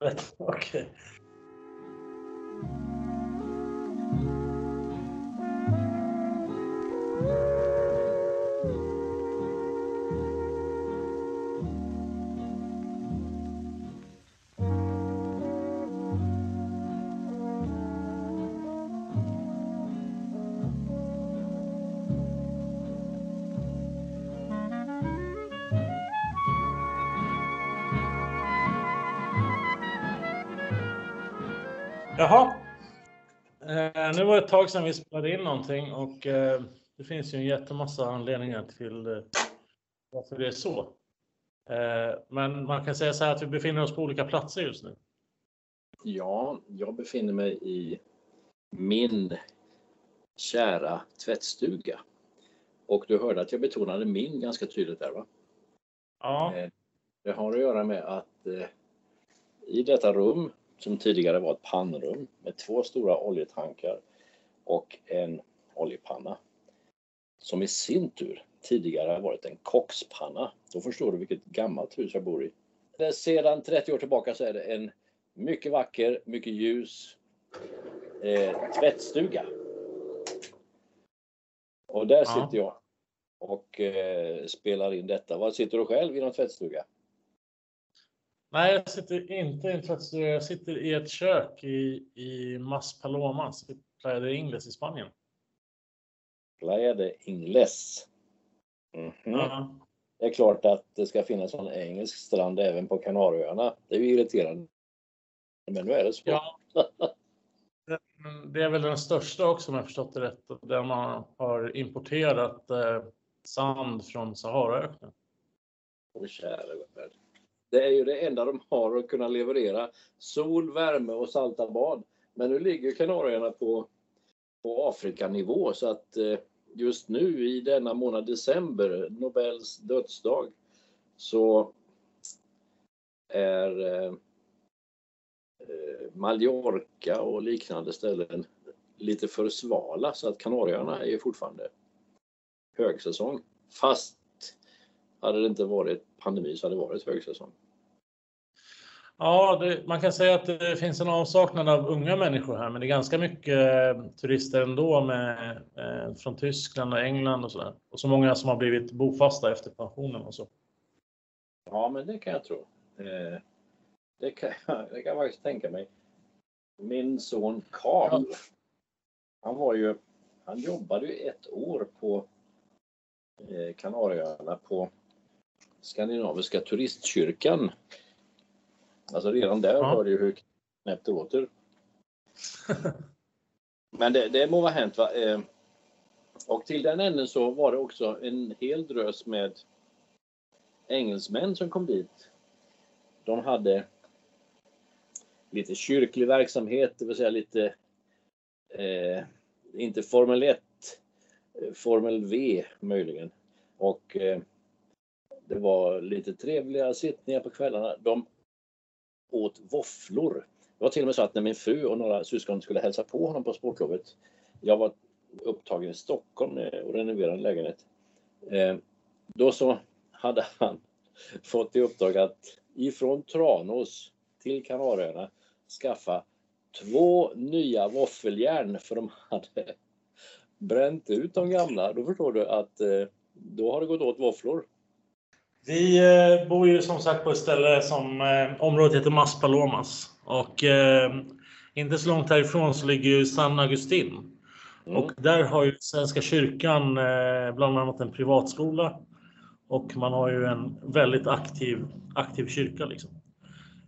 Okej. Jaha. Eh, nu var det ett tag sedan vi spelade in någonting och eh, det finns ju en jättemassa anledningar till eh, varför det är så. Eh, men man kan säga så här att vi befinner oss på olika platser just nu. Ja, jag befinner mig i min kära tvättstuga. Och du hörde att jag betonade min ganska tydligt där va? Ja, Eh, Det har att göra med att eh, i detta rum som tidigare var ett pannrum med två stora oljetankar och en oljepanna som i sin tur tidigare har varit en kokspanna. Då förstår du vilket gammalt hus jag bor i. Sedan 30 år tillbaka så är det en mycket vacker, mycket ljus eh, tvättstuga. Och där Ja. sitter jag och eh, spelar in detta. Var sitter du själv i någon tvättstuga? Nej jag sitter inte i en tvättstuga. Jag sitter i ett kök i, i Maspalomas i Playa de Ingles i Spanien. Playa de Ingles. Mhm. Ja. Det är klart att det ska finnas en engelsk strand även på Kanarieöarna. Det är ju irriterande. Men nu är det så. Ja. Det är väl den största också om jag förstått det rätt. Där man har importerat eh, sand från Saharaöknen. Åh, kära värld. Det är ju det enda de har att kunna leverera. Sol, värme och salta bad. Men nu ligger Kanarieöarna på, på Afrikanivå så att eh, just nu i denna månad december, Nobels dödsdag, så är eh, eh Mallorca och liknande ställen lite för svala så att Kanarieöarna är ju fortfarande högsäsong. Fast hade det inte varit pandemi så hade det varit högsäsong. Ja, det, man kan säga att det finns en avsaknad av unga människor här, men det är ganska mycket eh, turister ändå med, eh, från Tyskland och England och sådär. Och så många som har blivit bofasta efter pensionen och så. Ja, men det kan jag tro. Eh, det, kan, jag- det kan jag faktiskt tänka mig. Min son Karl, han var ju, han jobbade ju ett år på eh, Kanarieöarna på Skandinaviska turistkyrkan. Alltså redan där Ja. hör du ju hur knäppt det låter. Men det, det må vara hänt. Va? Eh, och till den änden så var det också en hel drös med engelsmän som kom dit. De hade lite kyrklig verksamhet, det vill säga lite, eh, inte Formel 1, eh, Formel V möjligen. Och eh, det var lite trevliga sittningar på kvällarna. De åt våfflor. Det var till och med så att när min fru och några syskon skulle hälsa på honom på sportlovet. Jag var upptagen i Stockholm eh, och renoverade en lägenhet. Eh, då så hade han fått i uppdrag att ifrån Tranås till Kanarieöarna skaffa två nya våffeljärn för de hade bränt ut de gamla. Då förstår du att eh, då har det gått åt våfflor. Vi eh, bor ju som sagt på ett ställe som eh, området heter Maspalomas. Och eh, inte så långt härifrån så ligger ju San Agustin. Mm. Och där har ju Svenska kyrkan bland annat en privatskola. Och man har ju en väldigt aktiv, aktiv kyrka liksom.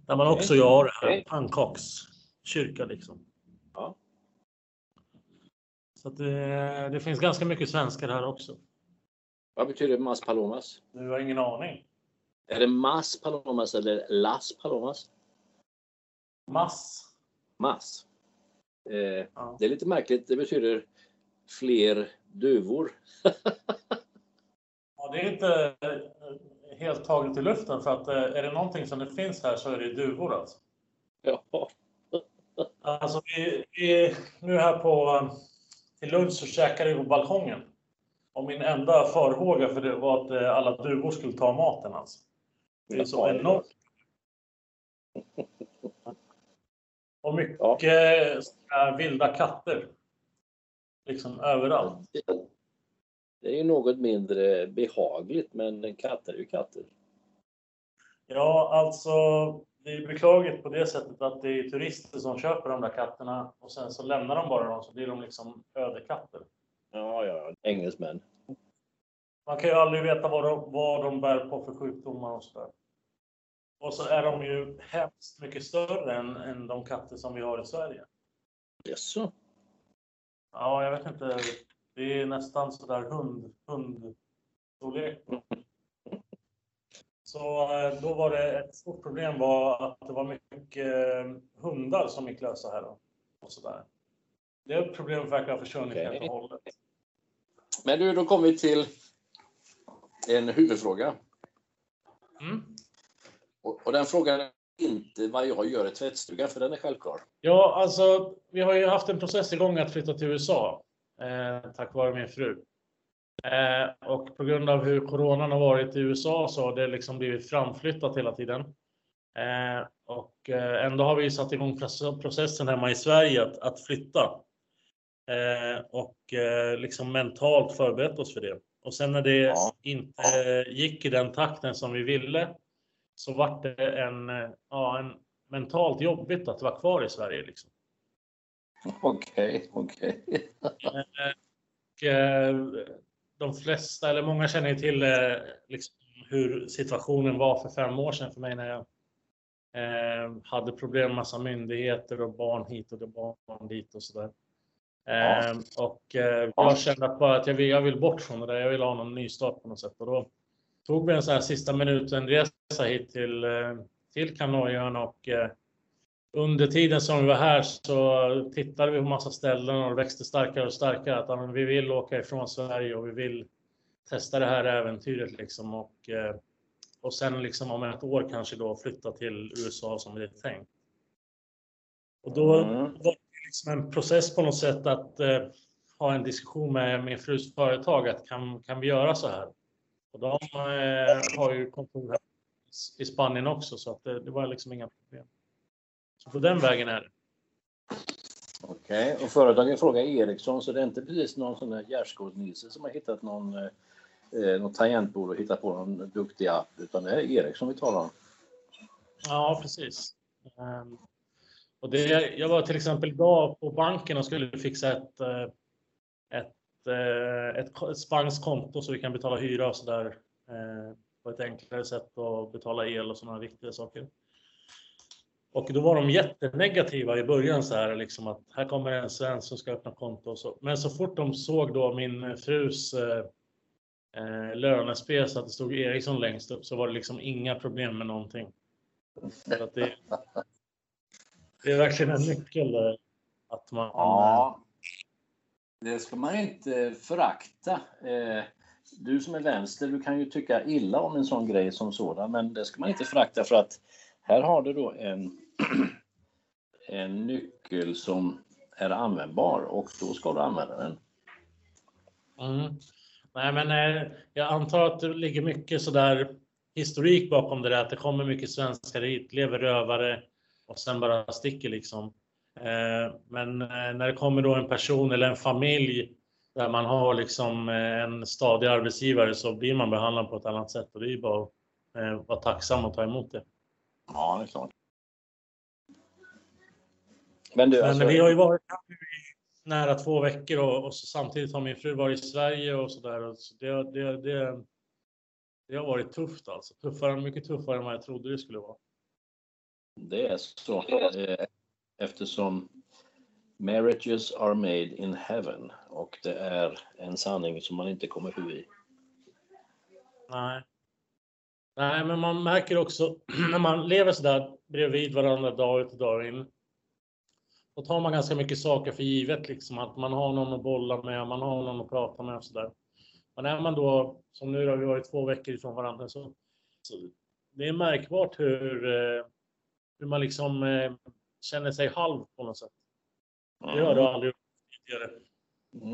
Där man också gör det här, Okej. pannkakskyrka liksom. Ja. Så det, det finns ganska mycket svenskar här också. Vad betyder Mas Palomas? Du har ingen aning. Är det Mas Palomas eller Las Palomas? Mass. Mas. Eh, Ja. det är lite märkligt. Det betyder fler duvor. Ja, det är inte helt taget i luften för att eh, är det någonting som det finns här så är det duvor alltså. Ja. Alltså vi, vi, nu här på eh, till lunch så käkade vi på balkongen. Och min enda farhåga för det var att eh, alla duvor skulle ta maten alltså. Det är så enormt. Och mycket ja. vilda katter. Liksom överallt. Det är ju något mindre behagligt, men katter är ju katter. Ja, alltså det är beklagligt på det sättet att det är turister som köper de där katterna och sen så lämnar de bara dem så blir de liksom ödekatter. Ja, ja, engelsmän. Man kan ju aldrig veta vad de, vad de bär på för sjukdomar och sådär. Och så är de ju hemskt mycket större än, än de katter som vi har i Sverige. Jaså? Ja, jag vet inte. Det är nästan sådär hund, hundstorlek. Så eh, då var det ett stort problem var att det var mycket eh, hundar som gick lösa här. Då, och sådär. Det problemet verkar ha försvunnit Okej. helt och hållet. Men du, då kommer vi till en huvudfråga. Mm. Och, och den frågan är inte vad jag gör i tvättstugan, för den är självklar. Ja, alltså vi har ju haft en process igång att flytta till USA. Eh, tack vare min fru. Eh, och på grund av hur coronan har varit i USA så har det liksom blivit framflyttat hela tiden. Eh, och eh, ändå har vi satt igång proce- processen hemma i Sverige att, att flytta. Eh, och eh, liksom mentalt förberett oss för det. Och sen när det Ja. inte gick i den takten som vi ville så vart det en, eh, ja, en mentalt jobbigt att vara kvar i Sverige. Liksom. Okej, okej. Eh, de flesta, eller många känner ju till eh, liksom, hur situationen var för fem år sedan för mig när jag eh, hade problem med massa myndigheter och barn hit och barn dit och sådär. Eh, och eh, jag kände bara att jag vill, jag vill bort från det där. Jag vill ha någon ny start på något sätt. Och då tog vi en sån här sista minuten resa hit till, eh, till Kanarieöarna och eh, under tiden som vi var här så tittade vi på massa ställen och det växte starkare och starkare att ja, vi vill åka ifrån Sverige och vi vill testa det här äventyret liksom och, och sen liksom om ett år kanske då flytta till USA som är tänkt. Och då Mm. var liksom en process på något sätt att eh, ha en diskussion med min frus företag att kan, kan vi göra så här? Och de eh, har ju kontor här i Spanien också så att det, det var liksom inga problem. Så på den vägen är det. Okej, och företaget frågar Ericsson, så det är inte precis någon sån där gärdsgårdsnisse som har hittat någon, eh, något tangentbord och hittat på någon duktig app, utan det är Ericsson vi talar om. Ja, precis. Ehm, och det, jag var till exempel idag på banken och skulle fixa ett, eh, ett, eh, ett, ett spanskt konto så vi kan betala hyra och sådär eh, på ett enklare sätt och betala el och sådana viktiga saker. Och då var de jättenegativa i början så här liksom att här kommer en svensk som ska öppna konto och så. Men så fort de såg då min frus eh, lönespel så att det stod Ericsson längst upp så var det liksom inga problem med någonting. Så att det, det är verkligen en nyckel att man... Ja, det ska man inte förakta. Eh, Du som är vänster, du kan ju tycka illa om en sån grej som sådan, men det ska man inte förakta för att här har du då en, en nyckel som är användbar och då ska du använda den. Mm. Nej, men eh, jag antar att det ligger mycket sådär historik bakom det där, att det kommer mycket svenskar hit, lever rövare och sen bara sticker liksom. Eh, Men eh, när det kommer då en person eller en familj där man har liksom eh, en stadig arbetsgivare så blir man behandlad på ett annat sätt och det är ju bara att vara tacksam och ta emot det. Ja, det är klart. Men, du, alltså... Men vi har ju varit här i nära två veckor och, och samtidigt har min fru varit i Sverige och så där. Så det, det, det, det har varit tufft alltså. Tuffare, mycket tuffare än vad jag trodde det skulle vara. Det är så. Eh, eftersom marriages are made in heaven och det är en sanning som man inte kommer förbi. Nej. Nej, men man märker också när man lever så där bredvid varandra dag ut och dag in. Då tar man ganska mycket saker för givet, liksom att man har någon att bolla med, man har någon att prata med och så där. Men är man då, som nu har vi varit två veckor ifrån varandra, så, så det är märkbart hur, eh, hur man liksom eh, känner sig halv på något sätt. Det har du aldrig tidigare.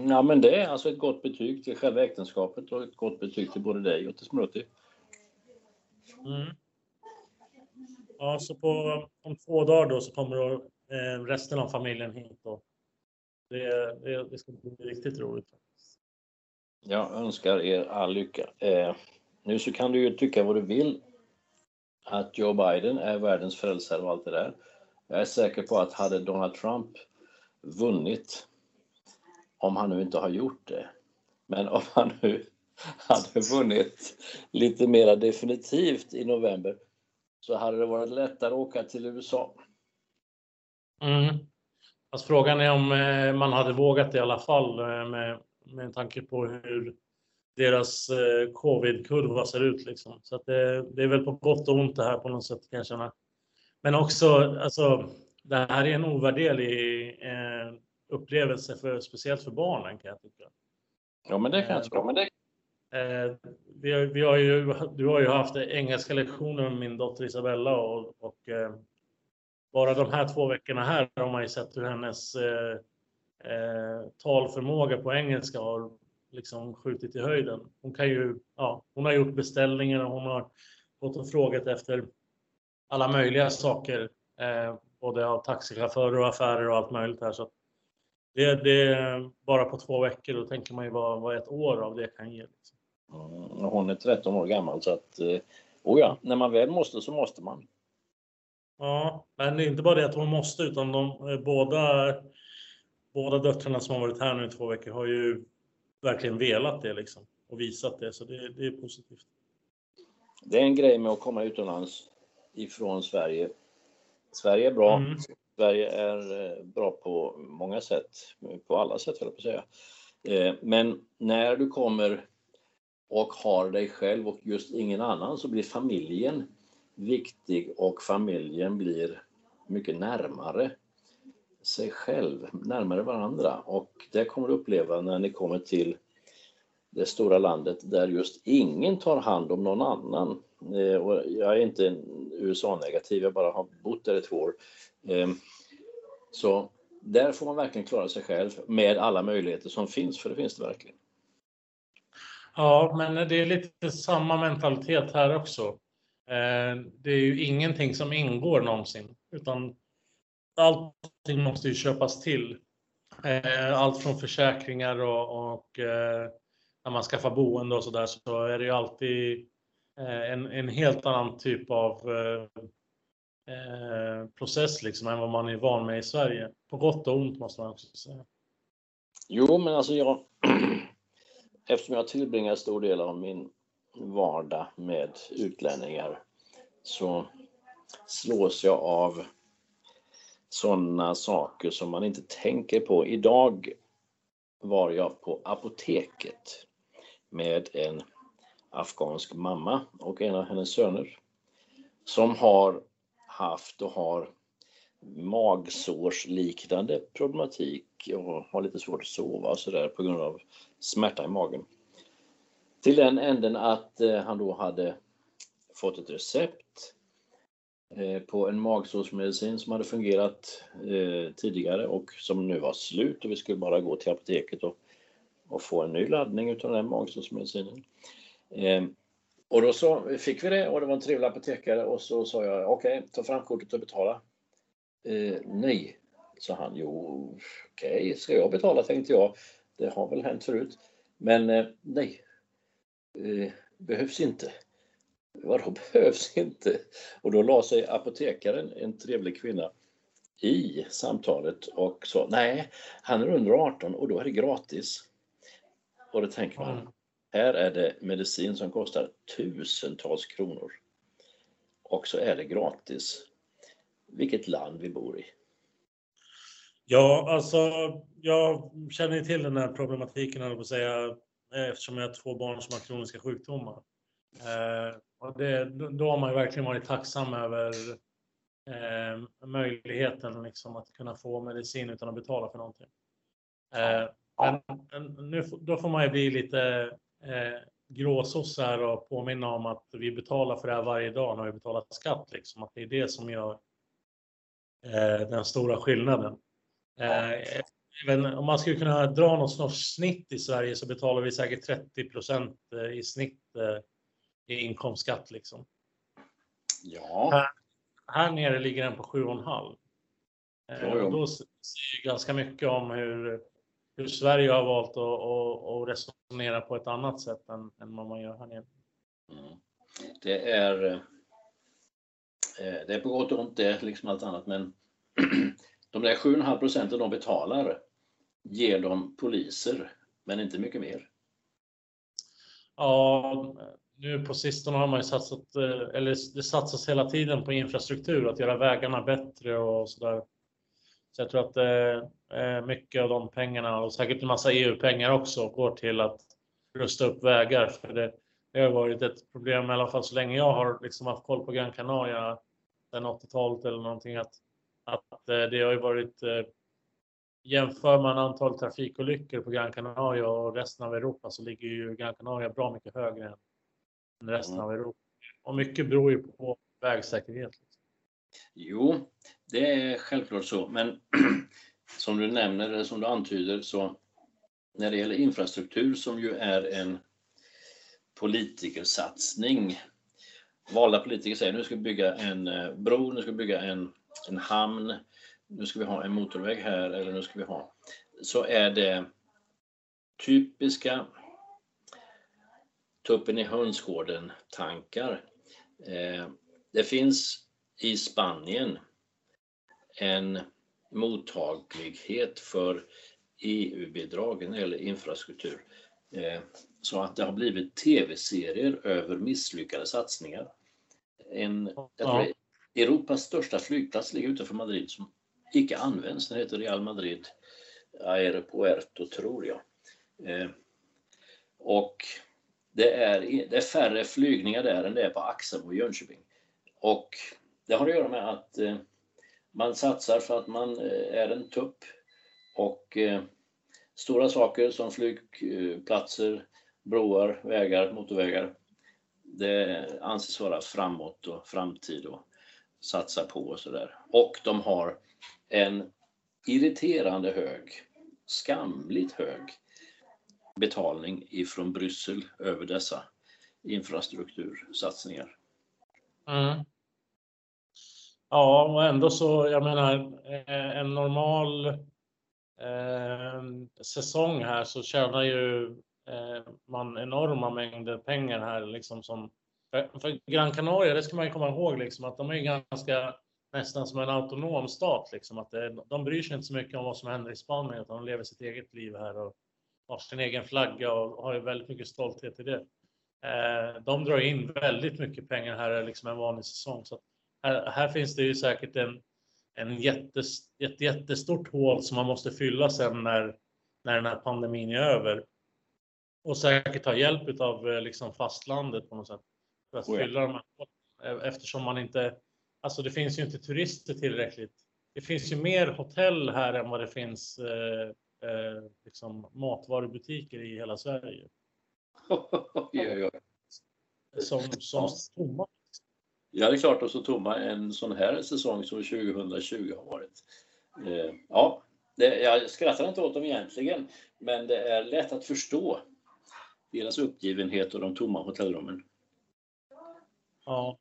Ja, men det är alltså ett gott betyg till själva äktenskapet och ett gott betyg till både dig och till Smrutty. Mm. Ja, så på, om två dagar då så kommer då, eh, resten av familjen hit. Och det, det, det ska bli riktigt roligt. Jag önskar er all lycka. Eh, nu så kan du ju tycka vad du vill att Joe Biden är världens frälsare och allt det där. Jag är säker på att hade Donald Trump vunnit, om han nu inte har gjort det, men om han nu hade vunnit lite mer definitivt i november så hade det varit lättare att åka till USA. Mm. Fast frågan är om eh, man hade vågat det i alla fall eh, med, med tanke på hur deras eh, covid-kurva ser ut. Liksom. Så att det, det, är väl på gott och ont det här på något sätt kan jag känna. Men också, alltså, det här är en ovärderlig eh, upplevelse, för, speciellt för barnen kan jag tycka. Ja, men det kan jag tro. Men det... Eh, vi, har, vi har ju, du har ju haft engelska lektioner med min dotter Isabella och, och eh, bara de här två veckorna här har man ju sett hur hennes eh, eh, talförmåga på engelska har liksom skjutit i höjden. Hon kan ju, ja, hon har gjort beställningar och hon har gått och frågat efter alla möjliga saker, eh, både av taxichaufförer och affärer och allt möjligt här. Så det, det bara på två veckor, då tänker man ju vad, vad ett år av det kan ge. Liksom. Mm, hon är 13 år gammal så att, eh, oh ja, när man väl måste så måste man. Ja, men det är inte bara det att hon måste utan de eh, båda, båda döttrarna som har varit här nu i två veckor har ju verkligen velat det liksom och visat det, så det, det är positivt. Det är en grej med att komma utomlands ifrån Sverige. Sverige är bra. Mm. Sverige är eh, bra på många sätt, på alla sätt höll jag på att säga. Eh, men när du kommer och har dig själv och just ingen annan så blir familjen viktig och familjen blir mycket närmare sig själv, närmare varandra. Och det kommer du uppleva när ni kommer till det stora landet där just ingen tar hand om någon annan. Eh, och jag är inte USA-negativ, jag bara har bott där i två år. Ehm, så där får man verkligen klara sig själv med alla möjligheter som finns, för det finns det verkligen. Ja, men det är lite samma mentalitet här också. Ehm, det är ju ingenting som ingår någonsin, utan allting måste ju köpas till. Eh, allt från försäkringar och, och eh, när man skaffar boende och så där så är det ju alltid eh, en, en helt annan typ av process liksom än vad man är van med i Sverige. På gott och ont måste man också säga. Jo, men alltså jag eftersom jag tillbringar stor del av min vardag med utlänningar så slås jag av sådana saker som man inte tänker på. Idag var jag på apoteket med en afghansk mamma och en av hennes söner som har haft och har magsårsliknande problematik och har lite svårt att sova och sådär på grund av smärta i magen. Till den änden att eh, han då hade fått ett recept Eh, på en magsårsmedicin som hade fungerat eh, tidigare och som nu var slut och vi skulle bara gå till apoteket och, och få en ny laddning utav den magsårsmedicinen. Eh, och då så fick vi det och det var en trevlig apotekare och så sa jag okej, okay, ta fram kortet och betala. Eh, nej, sa han. Jo, okej, okay, ska jag betala tänkte jag. Det har väl hänt förut. Men eh, nej, eh, behövs inte. Vadå behövs inte? Och då la sig apotekaren, en trevlig kvinna, i samtalet och sa nej, han är under 18 och då är det gratis. Och då tänker man, Mm. här är det medicin som kostar tusentals kronor. Och så är det gratis. Vilket land vi bor i. Ja, alltså jag känner till den här problematiken, höll på att säga, eftersom jag har två barn som har kroniska sjukdomar. Eh, och det, då har man ju verkligen varit tacksam över eh, möjligheten liksom, att kunna få medicin utan att betala för någonting. Eh, men men nu, då får man ju bli lite eh, gråsossar och påminna om att vi betalar för det här varje dag när vi betalar skatt. Liksom, att det är det som gör eh, den stora skillnaden. Eh, även om man skulle kunna dra något snitt i Sverige så betalar vi säkert 30 procent i snitt eh, i inkomstskatt. Liksom. Ja, Här nere ligger den på 7,5. Eh, och Då säger ju ganska mycket om hur, hur Sverige har valt att resonera på ett annat sätt än, än vad man gör här nere. Mm. Det är, eh, det är på gott och ont det, liksom allt annat, men de där 7,5 procenten de betalar ger de poliser, men inte mycket mer. Ja, nu på sistone har man ju satsat, eh, eller det satsas hela tiden på infrastruktur, att göra vägarna bättre och sådär. Så jag tror att eh, mycket av de pengarna och säkert en massa EU-pengar också går till att rusta upp vägar. För det, det har varit ett problem, i alla fall så länge jag har liksom haft koll på Gran Canaria sedan 80-talet eller någonting, att, att eh, det har ju varit eh, Jämför man antal trafikolyckor på Gran Canaria och resten av Europa så ligger ju Gran Canaria bra mycket högre än resten Mm. av Europa. Och mycket beror ju på vägsäkerhet. Jo, det är självklart så, men som du nämner, eller som du antyder, så när det gäller infrastruktur som ju är en politikersatsning. Valda politiker säger nu ska vi bygga en eh, bro, nu ska vi bygga en, en hamn, nu ska vi ha en motorväg här eller nu ska vi ha. Så är det typiska tuppen i hönsgården tankar. Eh, det finns i Spanien en mottaglighet för EU-bidrag när det gäller infrastruktur. Eh, Så att det har blivit tv-serier över misslyckade satsningar. En, Ja. Europas största flygplats ligger utanför Madrid som icke används. Den heter Real Madrid Aeropuerto, tror jag. Eh, Och det är, det är färre flygningar där än det är på Axelbo i Jönköping. Och det har att göra med att eh, man satsar för att man eh, är en tupp. Och eh, stora saker som flygplatser, broar, vägar, motorvägar. Det anses vara framåt och framtid och satsa på och sådär. Och de har en irriterande hög, skamligt hög betalning ifrån Bryssel över dessa infrastruktursatsningar. Mm. Ja, och ändå så, jag menar, eh, en normal eh, säsong här så tjänar ju eh, man enorma mängder pengar här liksom som för, för Gran Canaria, det ska man ju komma ihåg liksom att de är ganska nästan som en autonom stat liksom att det, de bryr sig inte så mycket om vad som händer i Spanien utan de lever sitt eget liv här och har sin egen flagga och har ju väldigt mycket stolthet i det. Eh, de drar in väldigt mycket pengar här liksom en vanlig säsong. Så här, här finns det ju säkert en, en jättes, ett jättestort hål som man måste fylla sen när, när den här pandemin är över. Och säkert ta hjälp av liksom fastlandet på något sätt. För att Oh ja. fylla de här hålen. Eftersom man inte, alltså det finns ju inte turister tillräckligt. Det finns ju mer hotell här än vad det finns eh, eh, liksom matvarubutiker i hela Sverige. oj. Som, som Ja. tomma. Ja, det är klart, och så tomma en sån här säsong som 2020 har varit. Eh, ja, det, jag skrattar inte åt dem egentligen, men det är lätt att förstå deras uppgivenhet och de tomma hotellrummen. Ja,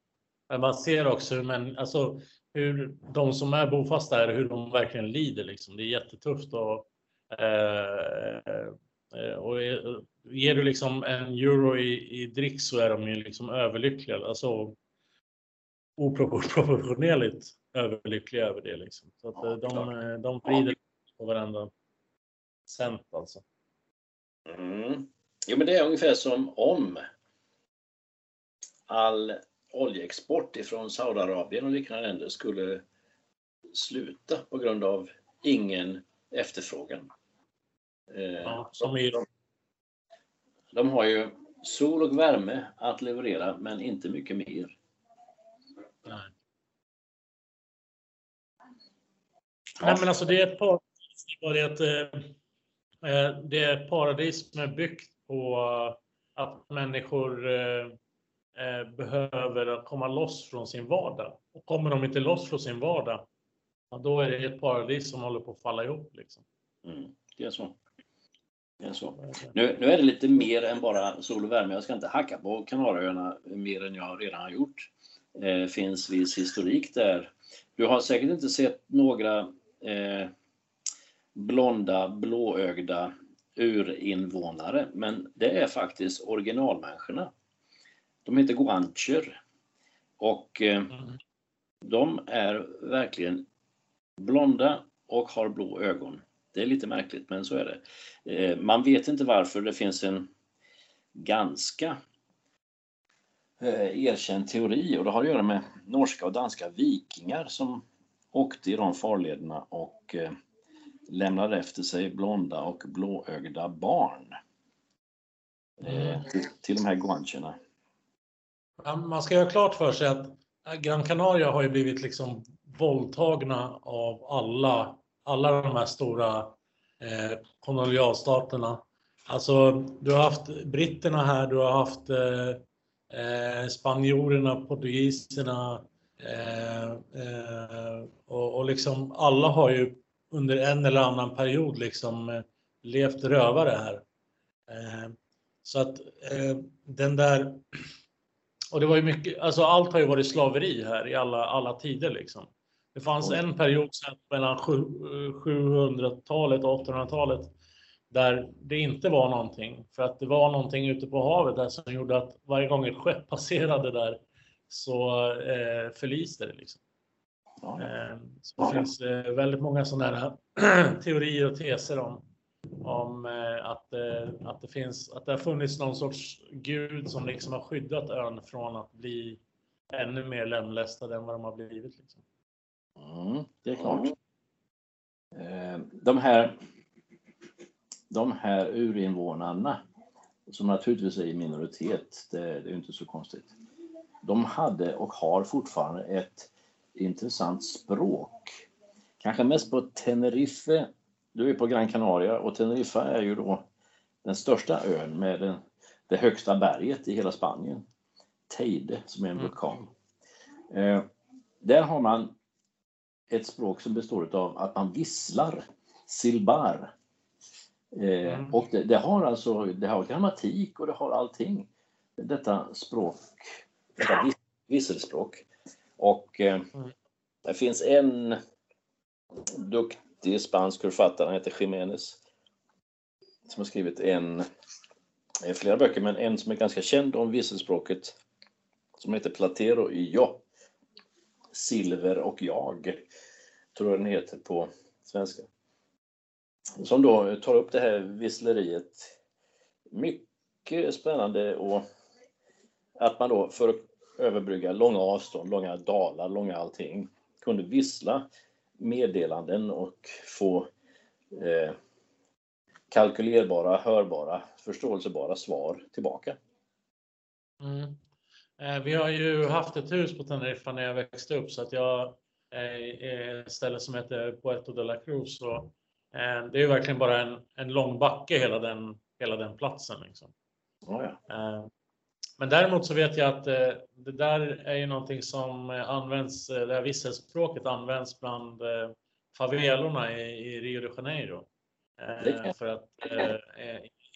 men man ser också hur, men, alltså, hur de som är bofasta här, hur de verkligen lider. Liksom. Det är jättetufft. Och, och är- ger du liksom en euro i, i dricks så är de ju liksom överlyckliga. Alltså, oproportionerligt överlyckliga över det. Liksom. Så att, eh, de, eh, de vrider på varenda cent alltså. Mm. Jo, men det är ungefär som om all oljeexport ifrån Saudiarabien och liknande länder skulle sluta på grund av ingen efterfrågan. Eh, Ja, som i, de, de har ju sol och värme att leverera, men inte mycket mer. nej. Nej, men alltså det är ett paradis. Det är det att eh, eh, det är ett paradis som är byggt på att människor eh, eh, behöver komma loss från sin vardag. Och kommer de inte loss från sin vardag, ja, då är det ett paradis som håller på att falla ihop. Liksom. Mm, det är så. Det är så. Nu, nu är det lite mer än bara sol och värme. Jag ska inte hacka på Kanarieöarna mer än jag redan har gjort. Det finns viss historik där. Du har säkert inte sett några eh, blonda, blåögda urinvånare, men det är faktiskt originalmänniskorna. De heter guancher och eh, Mm. de är verkligen blonda och har blå ögon. Det är lite märkligt, men så är det. Eh, Man vet inte varför. Det finns en ganska eh, erkänd teori och det har att göra med norska och danska vikingar som åkte i de farlederna och eh, lämnade efter sig blonda och blåögda barn. Eh, till, till de här guancherna. Man ska göra klart för sig att Gran Canaria har ju blivit liksom våldtagna av alla, alla de här stora eh, kolonialstaterna. Alltså, du har haft britterna här, du har haft eh, eh, spanjorerna, portugiserna eh, eh, och, och liksom alla har ju under en eller annan period liksom eh, levt rövare här. Eh, så att eh, den där och det var ju mycket, alltså allt har ju varit slaveri här i alla, alla tider liksom. Det fanns en period sen mellan sju- 700-talet och 800-talet där det inte var någonting. För att det var någonting ute på havet där som gjorde att varje gång ett skepp passerade där så eh, förliste det. Liksom. Ja, Eh, så det finns eh, väldigt många sådana här teorier och teser om, om eh, att, eh, att, det finns, att det har funnits någon sorts gud som liksom har skyddat ön från att bli ännu mer lemlästad än vad de har blivit. Liksom. Mm, det är klart. Eh, De här, de här urinvånarna, som naturligtvis är i minoritet, det, det är inte så konstigt. De hade och har fortfarande ett intressant språk. Kanske mest på Tenerife. Du är på Gran Canaria och Teneriffa är ju då den största ön med den, det högsta berget i hela Spanien. Teide, som är en Mm. vulkan. Eh, där har man ett språk som består av att man visslar, silbar. Eh, Mm. Och det, det har alltså det har grammatik och det har allting. Detta språk, detta vis- visselspråk. Och eh, Mm. det finns en duktig spansk författare, han heter Jiménez, som har skrivit en, eh, flera böcker, men en som är ganska känd om visselspråket som heter Platero y yo. Silver och jag, tror jag den heter på svenska. Som då tar upp det här vissleriet. Mycket spännande och att man då för att överbrygga långa avstånd, långa dalar, långa allting kunde vissla meddelanden och få eh, kalkylerbara, hörbara, förståelsebara svar tillbaka. Mm. Eh, Vi har ju haft ett hus på Teneriffa när jag växte upp så att jag är i ett ställe som heter Puerto de la Cruz. Och, eh, det är ju verkligen bara en, en lång backe hela den, hela den platsen. Liksom. Ja, ja. Eh, Men däremot så vet jag att det där är ju någonting som används, det här visselspråket används bland favelorna i, i Rio de Janeiro. För att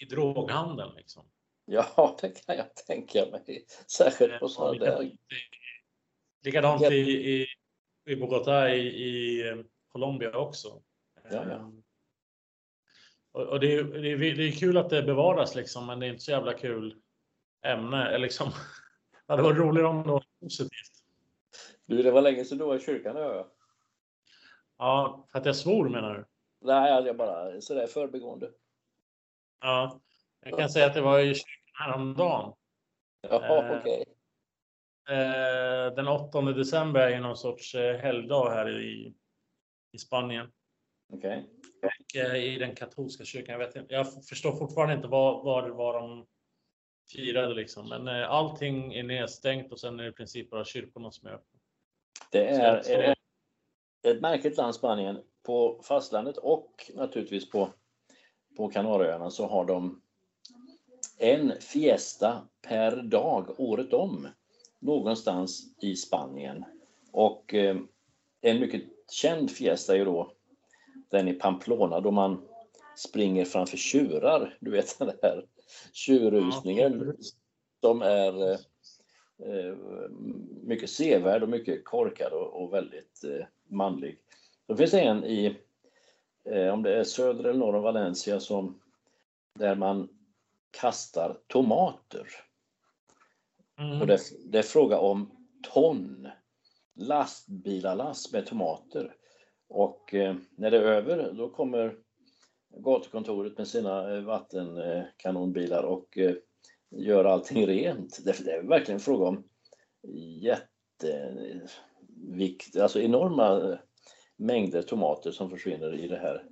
i droghandeln liksom. ja, det kan jag tänka mig. Särskilt på sådana där. likadant i- Likadant Ja. i, i, i Bogotá i, i eh, Colombia också. Ja, ja. Eh, Och, och det, är, det, är, det är kul att det bevaras liksom, men det är inte så jävla kul ämne. Liksom, det hade varit roligare om det var positivt. Du, det var länge sedan du var i kyrkan, hör jag. Ja, för att jag svor menar du? Nej, jag bara sådär förbigående. Ja, jag kan säga att det var i häromdagen. Jaha, Eh, okej. Eh, den 8 december är ju någon sorts eh, helgdag här i, i Spanien. Och, eh, I den katolska kyrkan. Jag, vet inte, jag förstår fortfarande inte vad, vad det var de firade liksom. Men eh, allting är nedstängt och sen är det i princip bara kyrkorna som är öppna. Det är Så- ett, ett märkligt land, Spanien. På fastlandet och naturligtvis på, på Kanarieöarna så har de en fiesta per dag året om någonstans i Spanien. Och eh, en mycket känd fiesta är då den i Pamplona då man springer framför tjurar. Du vet den där tjurrusningen som är eh, mycket sevärd och mycket korkad och, och väldigt eh, manlig. Då finns det en i, om det är söder eller norr om Valencia, som, där man kastar tomater. Mm. Och det, det är fråga om ton, lastbilalass med tomater. Och eh, när det är över, då kommer gatukontoret med sina eh, vattenkanonbilar och eh, gör allting rent. Det, det är verkligen fråga om jättevikt, alltså enorma eh, mängder tomater som försvinner i det här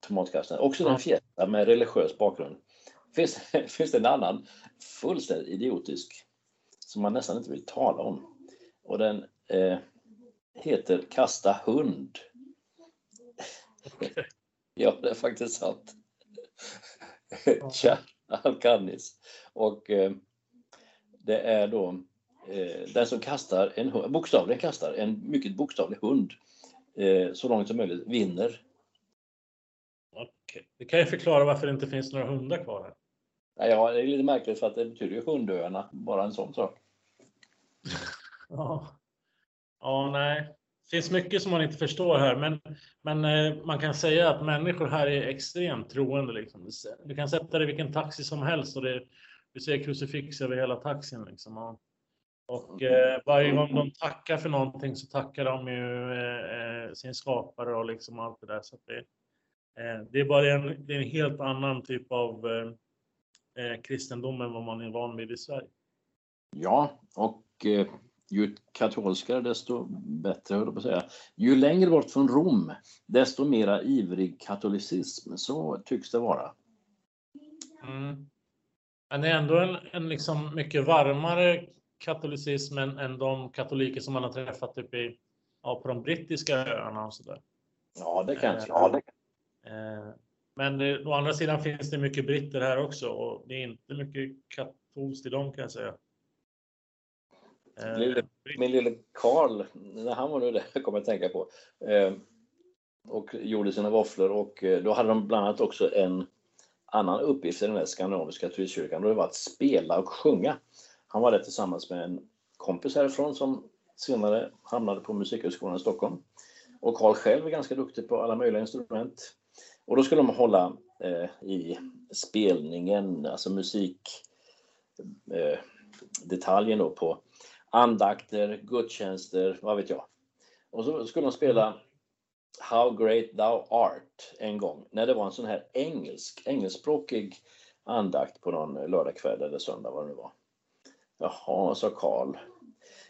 tomatkasten. Också en fiesta med religiös bakgrund. Finns, finns det en annan fullständigt idiotisk som man nästan inte vill tala om. Och den eh, heter Kasta hund. ja, det är faktiskt sant. Tja, Alcanis. Och eh, det är då eh, den som kastar en hund, bokstavligen kastar en mycket bokstavlig hund eh, så långt som möjligt vinner. Okej. Det kan ju förklara varför det inte finns några hundar kvar här. Ja, det är lite märkligt för att det betyder ju hundöarna, bara en sån sak. Ja. Ja, nej. Det finns mycket som man inte förstår här, men, men eh, man kan säga att människor här är extremt troende. Liksom. Du kan sätta dig i vilken taxi som helst och det, du ser krucifix över hela taxin. Liksom. Och, och eh, varje gång de tackar för någonting så tackar de ju eh, eh, sin skapare och liksom allt det där. Så att det, eh, det är bara en, det är en helt annan typ av eh, eh, eh, kristendom än vad man är van vid i Sverige. Ja, och eh, ju katolskare desto bättre, höll jag på att säga. Ju längre bort från Rom, desto mera ivrig katolicism. Så tycks det vara. Mm. Men det är ändå en, en liksom mycket varmare katolicism än, än de katoliker som man har träffat typ i, ja, på de brittiska öarna och sådär. Ja, det kanske. Ja, Eh, men det, å andra sidan finns det mycket britter här också och det är inte mycket katolskt i dem kan jag säga. Eh, Lille- Min lille Karl, när han var nu där, kommer jag att tänka på, eh, och gjorde sina våfflor och eh, då hade de bland annat också en annan uppgift i den här skandinaviska turistkyrkan och det var att spela och sjunga. Han var där tillsammans med en kompis härifrån som senare hamnade på Musikhögskolan i Stockholm. Och Karl själv är ganska duktig på alla möjliga instrument. Och då skulle de hålla eh, i spelningen, alltså musikdetaljen eh, då på andakter, gudstjänster, vad vet jag. Och så skulle de spela How Great Thou Art en gång, när det var en sån här engelsk, engelskspråkig andakt på någon lördagkväll eller söndag, vad det nu var. Jaha, sa Karl.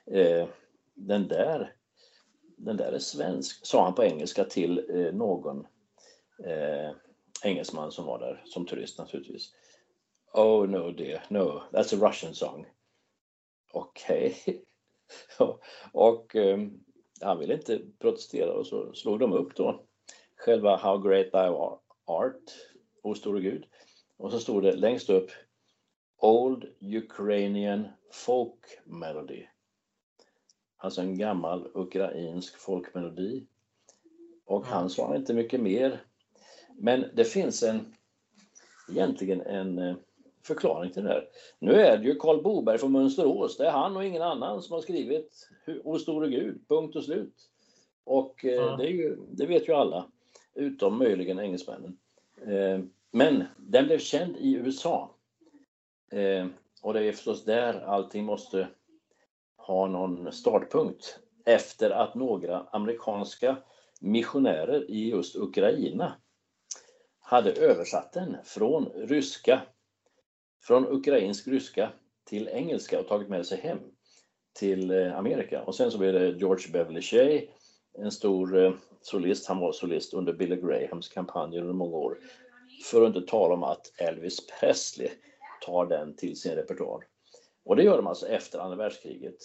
Eh, den där, den där är svensk, sa han på engelska till eh, någon eh, engelsman som var där som turist naturligtvis. Oh no dear, no, that's a Russian song. Okej. och eh, han ville inte protestera och så slog de upp då själva How great thou art, O store Gud. Och så stod det längst upp Old Ukrainian folk melody. Alltså en gammal ukrainsk folkmelodi. Och han sa inte mycket mer. Men det finns en egentligen en eh, förklaring till det här. Nu är det ju Karl Boberg från Mönsterås. Det är han och ingen annan som har skrivit O store Gud, punkt och slut. Och eh, det, ju, det vet ju alla, utom möjligen engelsmännen. Eh, men den blev känd i USA. Eh, och det är förstås där allting måste ha någon startpunkt. efter att några amerikanska missionärer i just Ukraina hade översatt den från ryska, från ukrainsk ryska till engelska och tagit med sig hem till eh, Amerika. Och sen så blev det George Beverly Shea, en stor eh, solist, han var solist under Billy Grahams kampanjer under många år. För att inte tala om att Elvis Presley tar den till sin repertoar. Och det gör de alltså efter andra världskriget.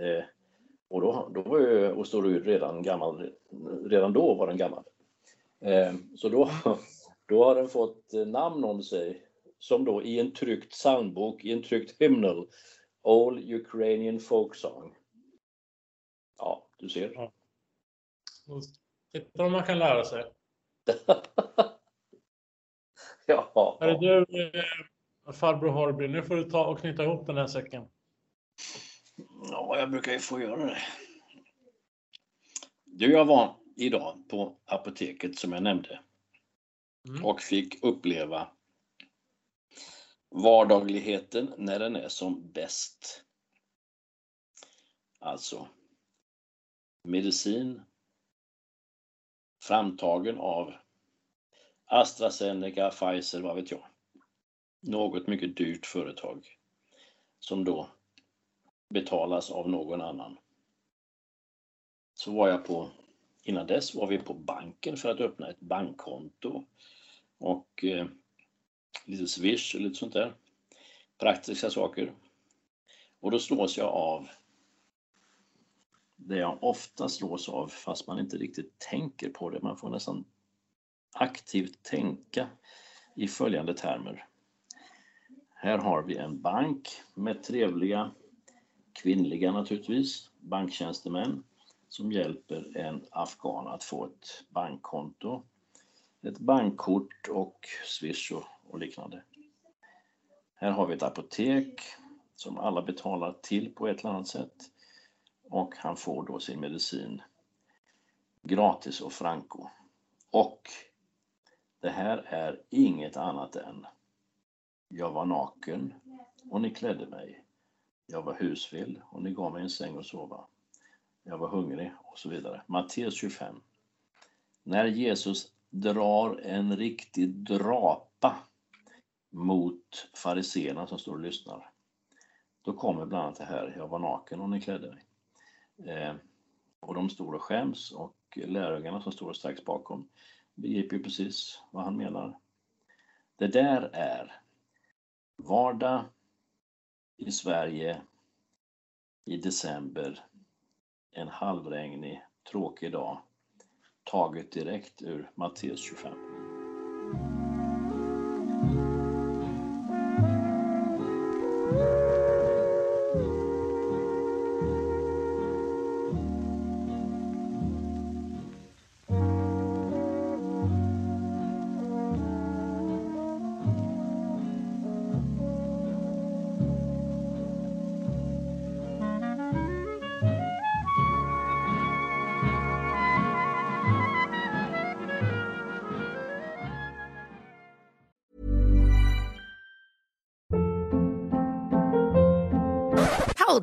Eh, och då, då var ju Ostorud redan gammal, redan då var den gammal. Eh, så då, då har den fått namn om sig som då i en tryckt psalmbok, i en tryckt hymnal, All Ukrainian Folk Song. Ja, du ser. Ja. Titta vad man kan lära sig. ja. Är du, eh, farbror Horby, nu får du ta och knyta ihop den här säcken. Ja, jag brukar ju få göra det. Du, jag var idag på apoteket som jag nämnde mm. och fick uppleva vardagligheten när den är som bäst. Alltså medicin framtagen av AstraZeneca, Pfizer, vad vet jag. Något mycket dyrt företag som då betalas av någon annan. Så var jag på, innan dess var vi på banken för att öppna ett bankkonto och eh, lite swish och lite sånt där. Praktiska saker. Och då slås jag av det jag ofta slås av fast man inte riktigt tänker på det. Man får nästan aktivt tänka i följande termer. Här har vi en bank med trevliga kvinnliga naturligtvis, banktjänstemän som hjälper en afghan att få ett bankkonto, ett bankkort och swish och liknande. Här har vi ett apotek som alla betalar till på ett eller annat sätt och han får då sin medicin gratis och franco. Och det här är inget annat än jag var naken och ni klädde mig. Jag var husvill och ni gav mig en säng att sova. Jag var hungrig och så vidare. Matteus 25. När Jesus drar en riktig drapa mot fariseerna som står och lyssnar. Då kommer bland annat det här, jag var naken och ni klädde mig. Eh, och de står och skäms och lärjungarna som står strax bakom begriper ju precis vad han menar. Det där är vardag i Sverige i december, en halvregnig, tråkig dag, taget direkt ur Matteus 25.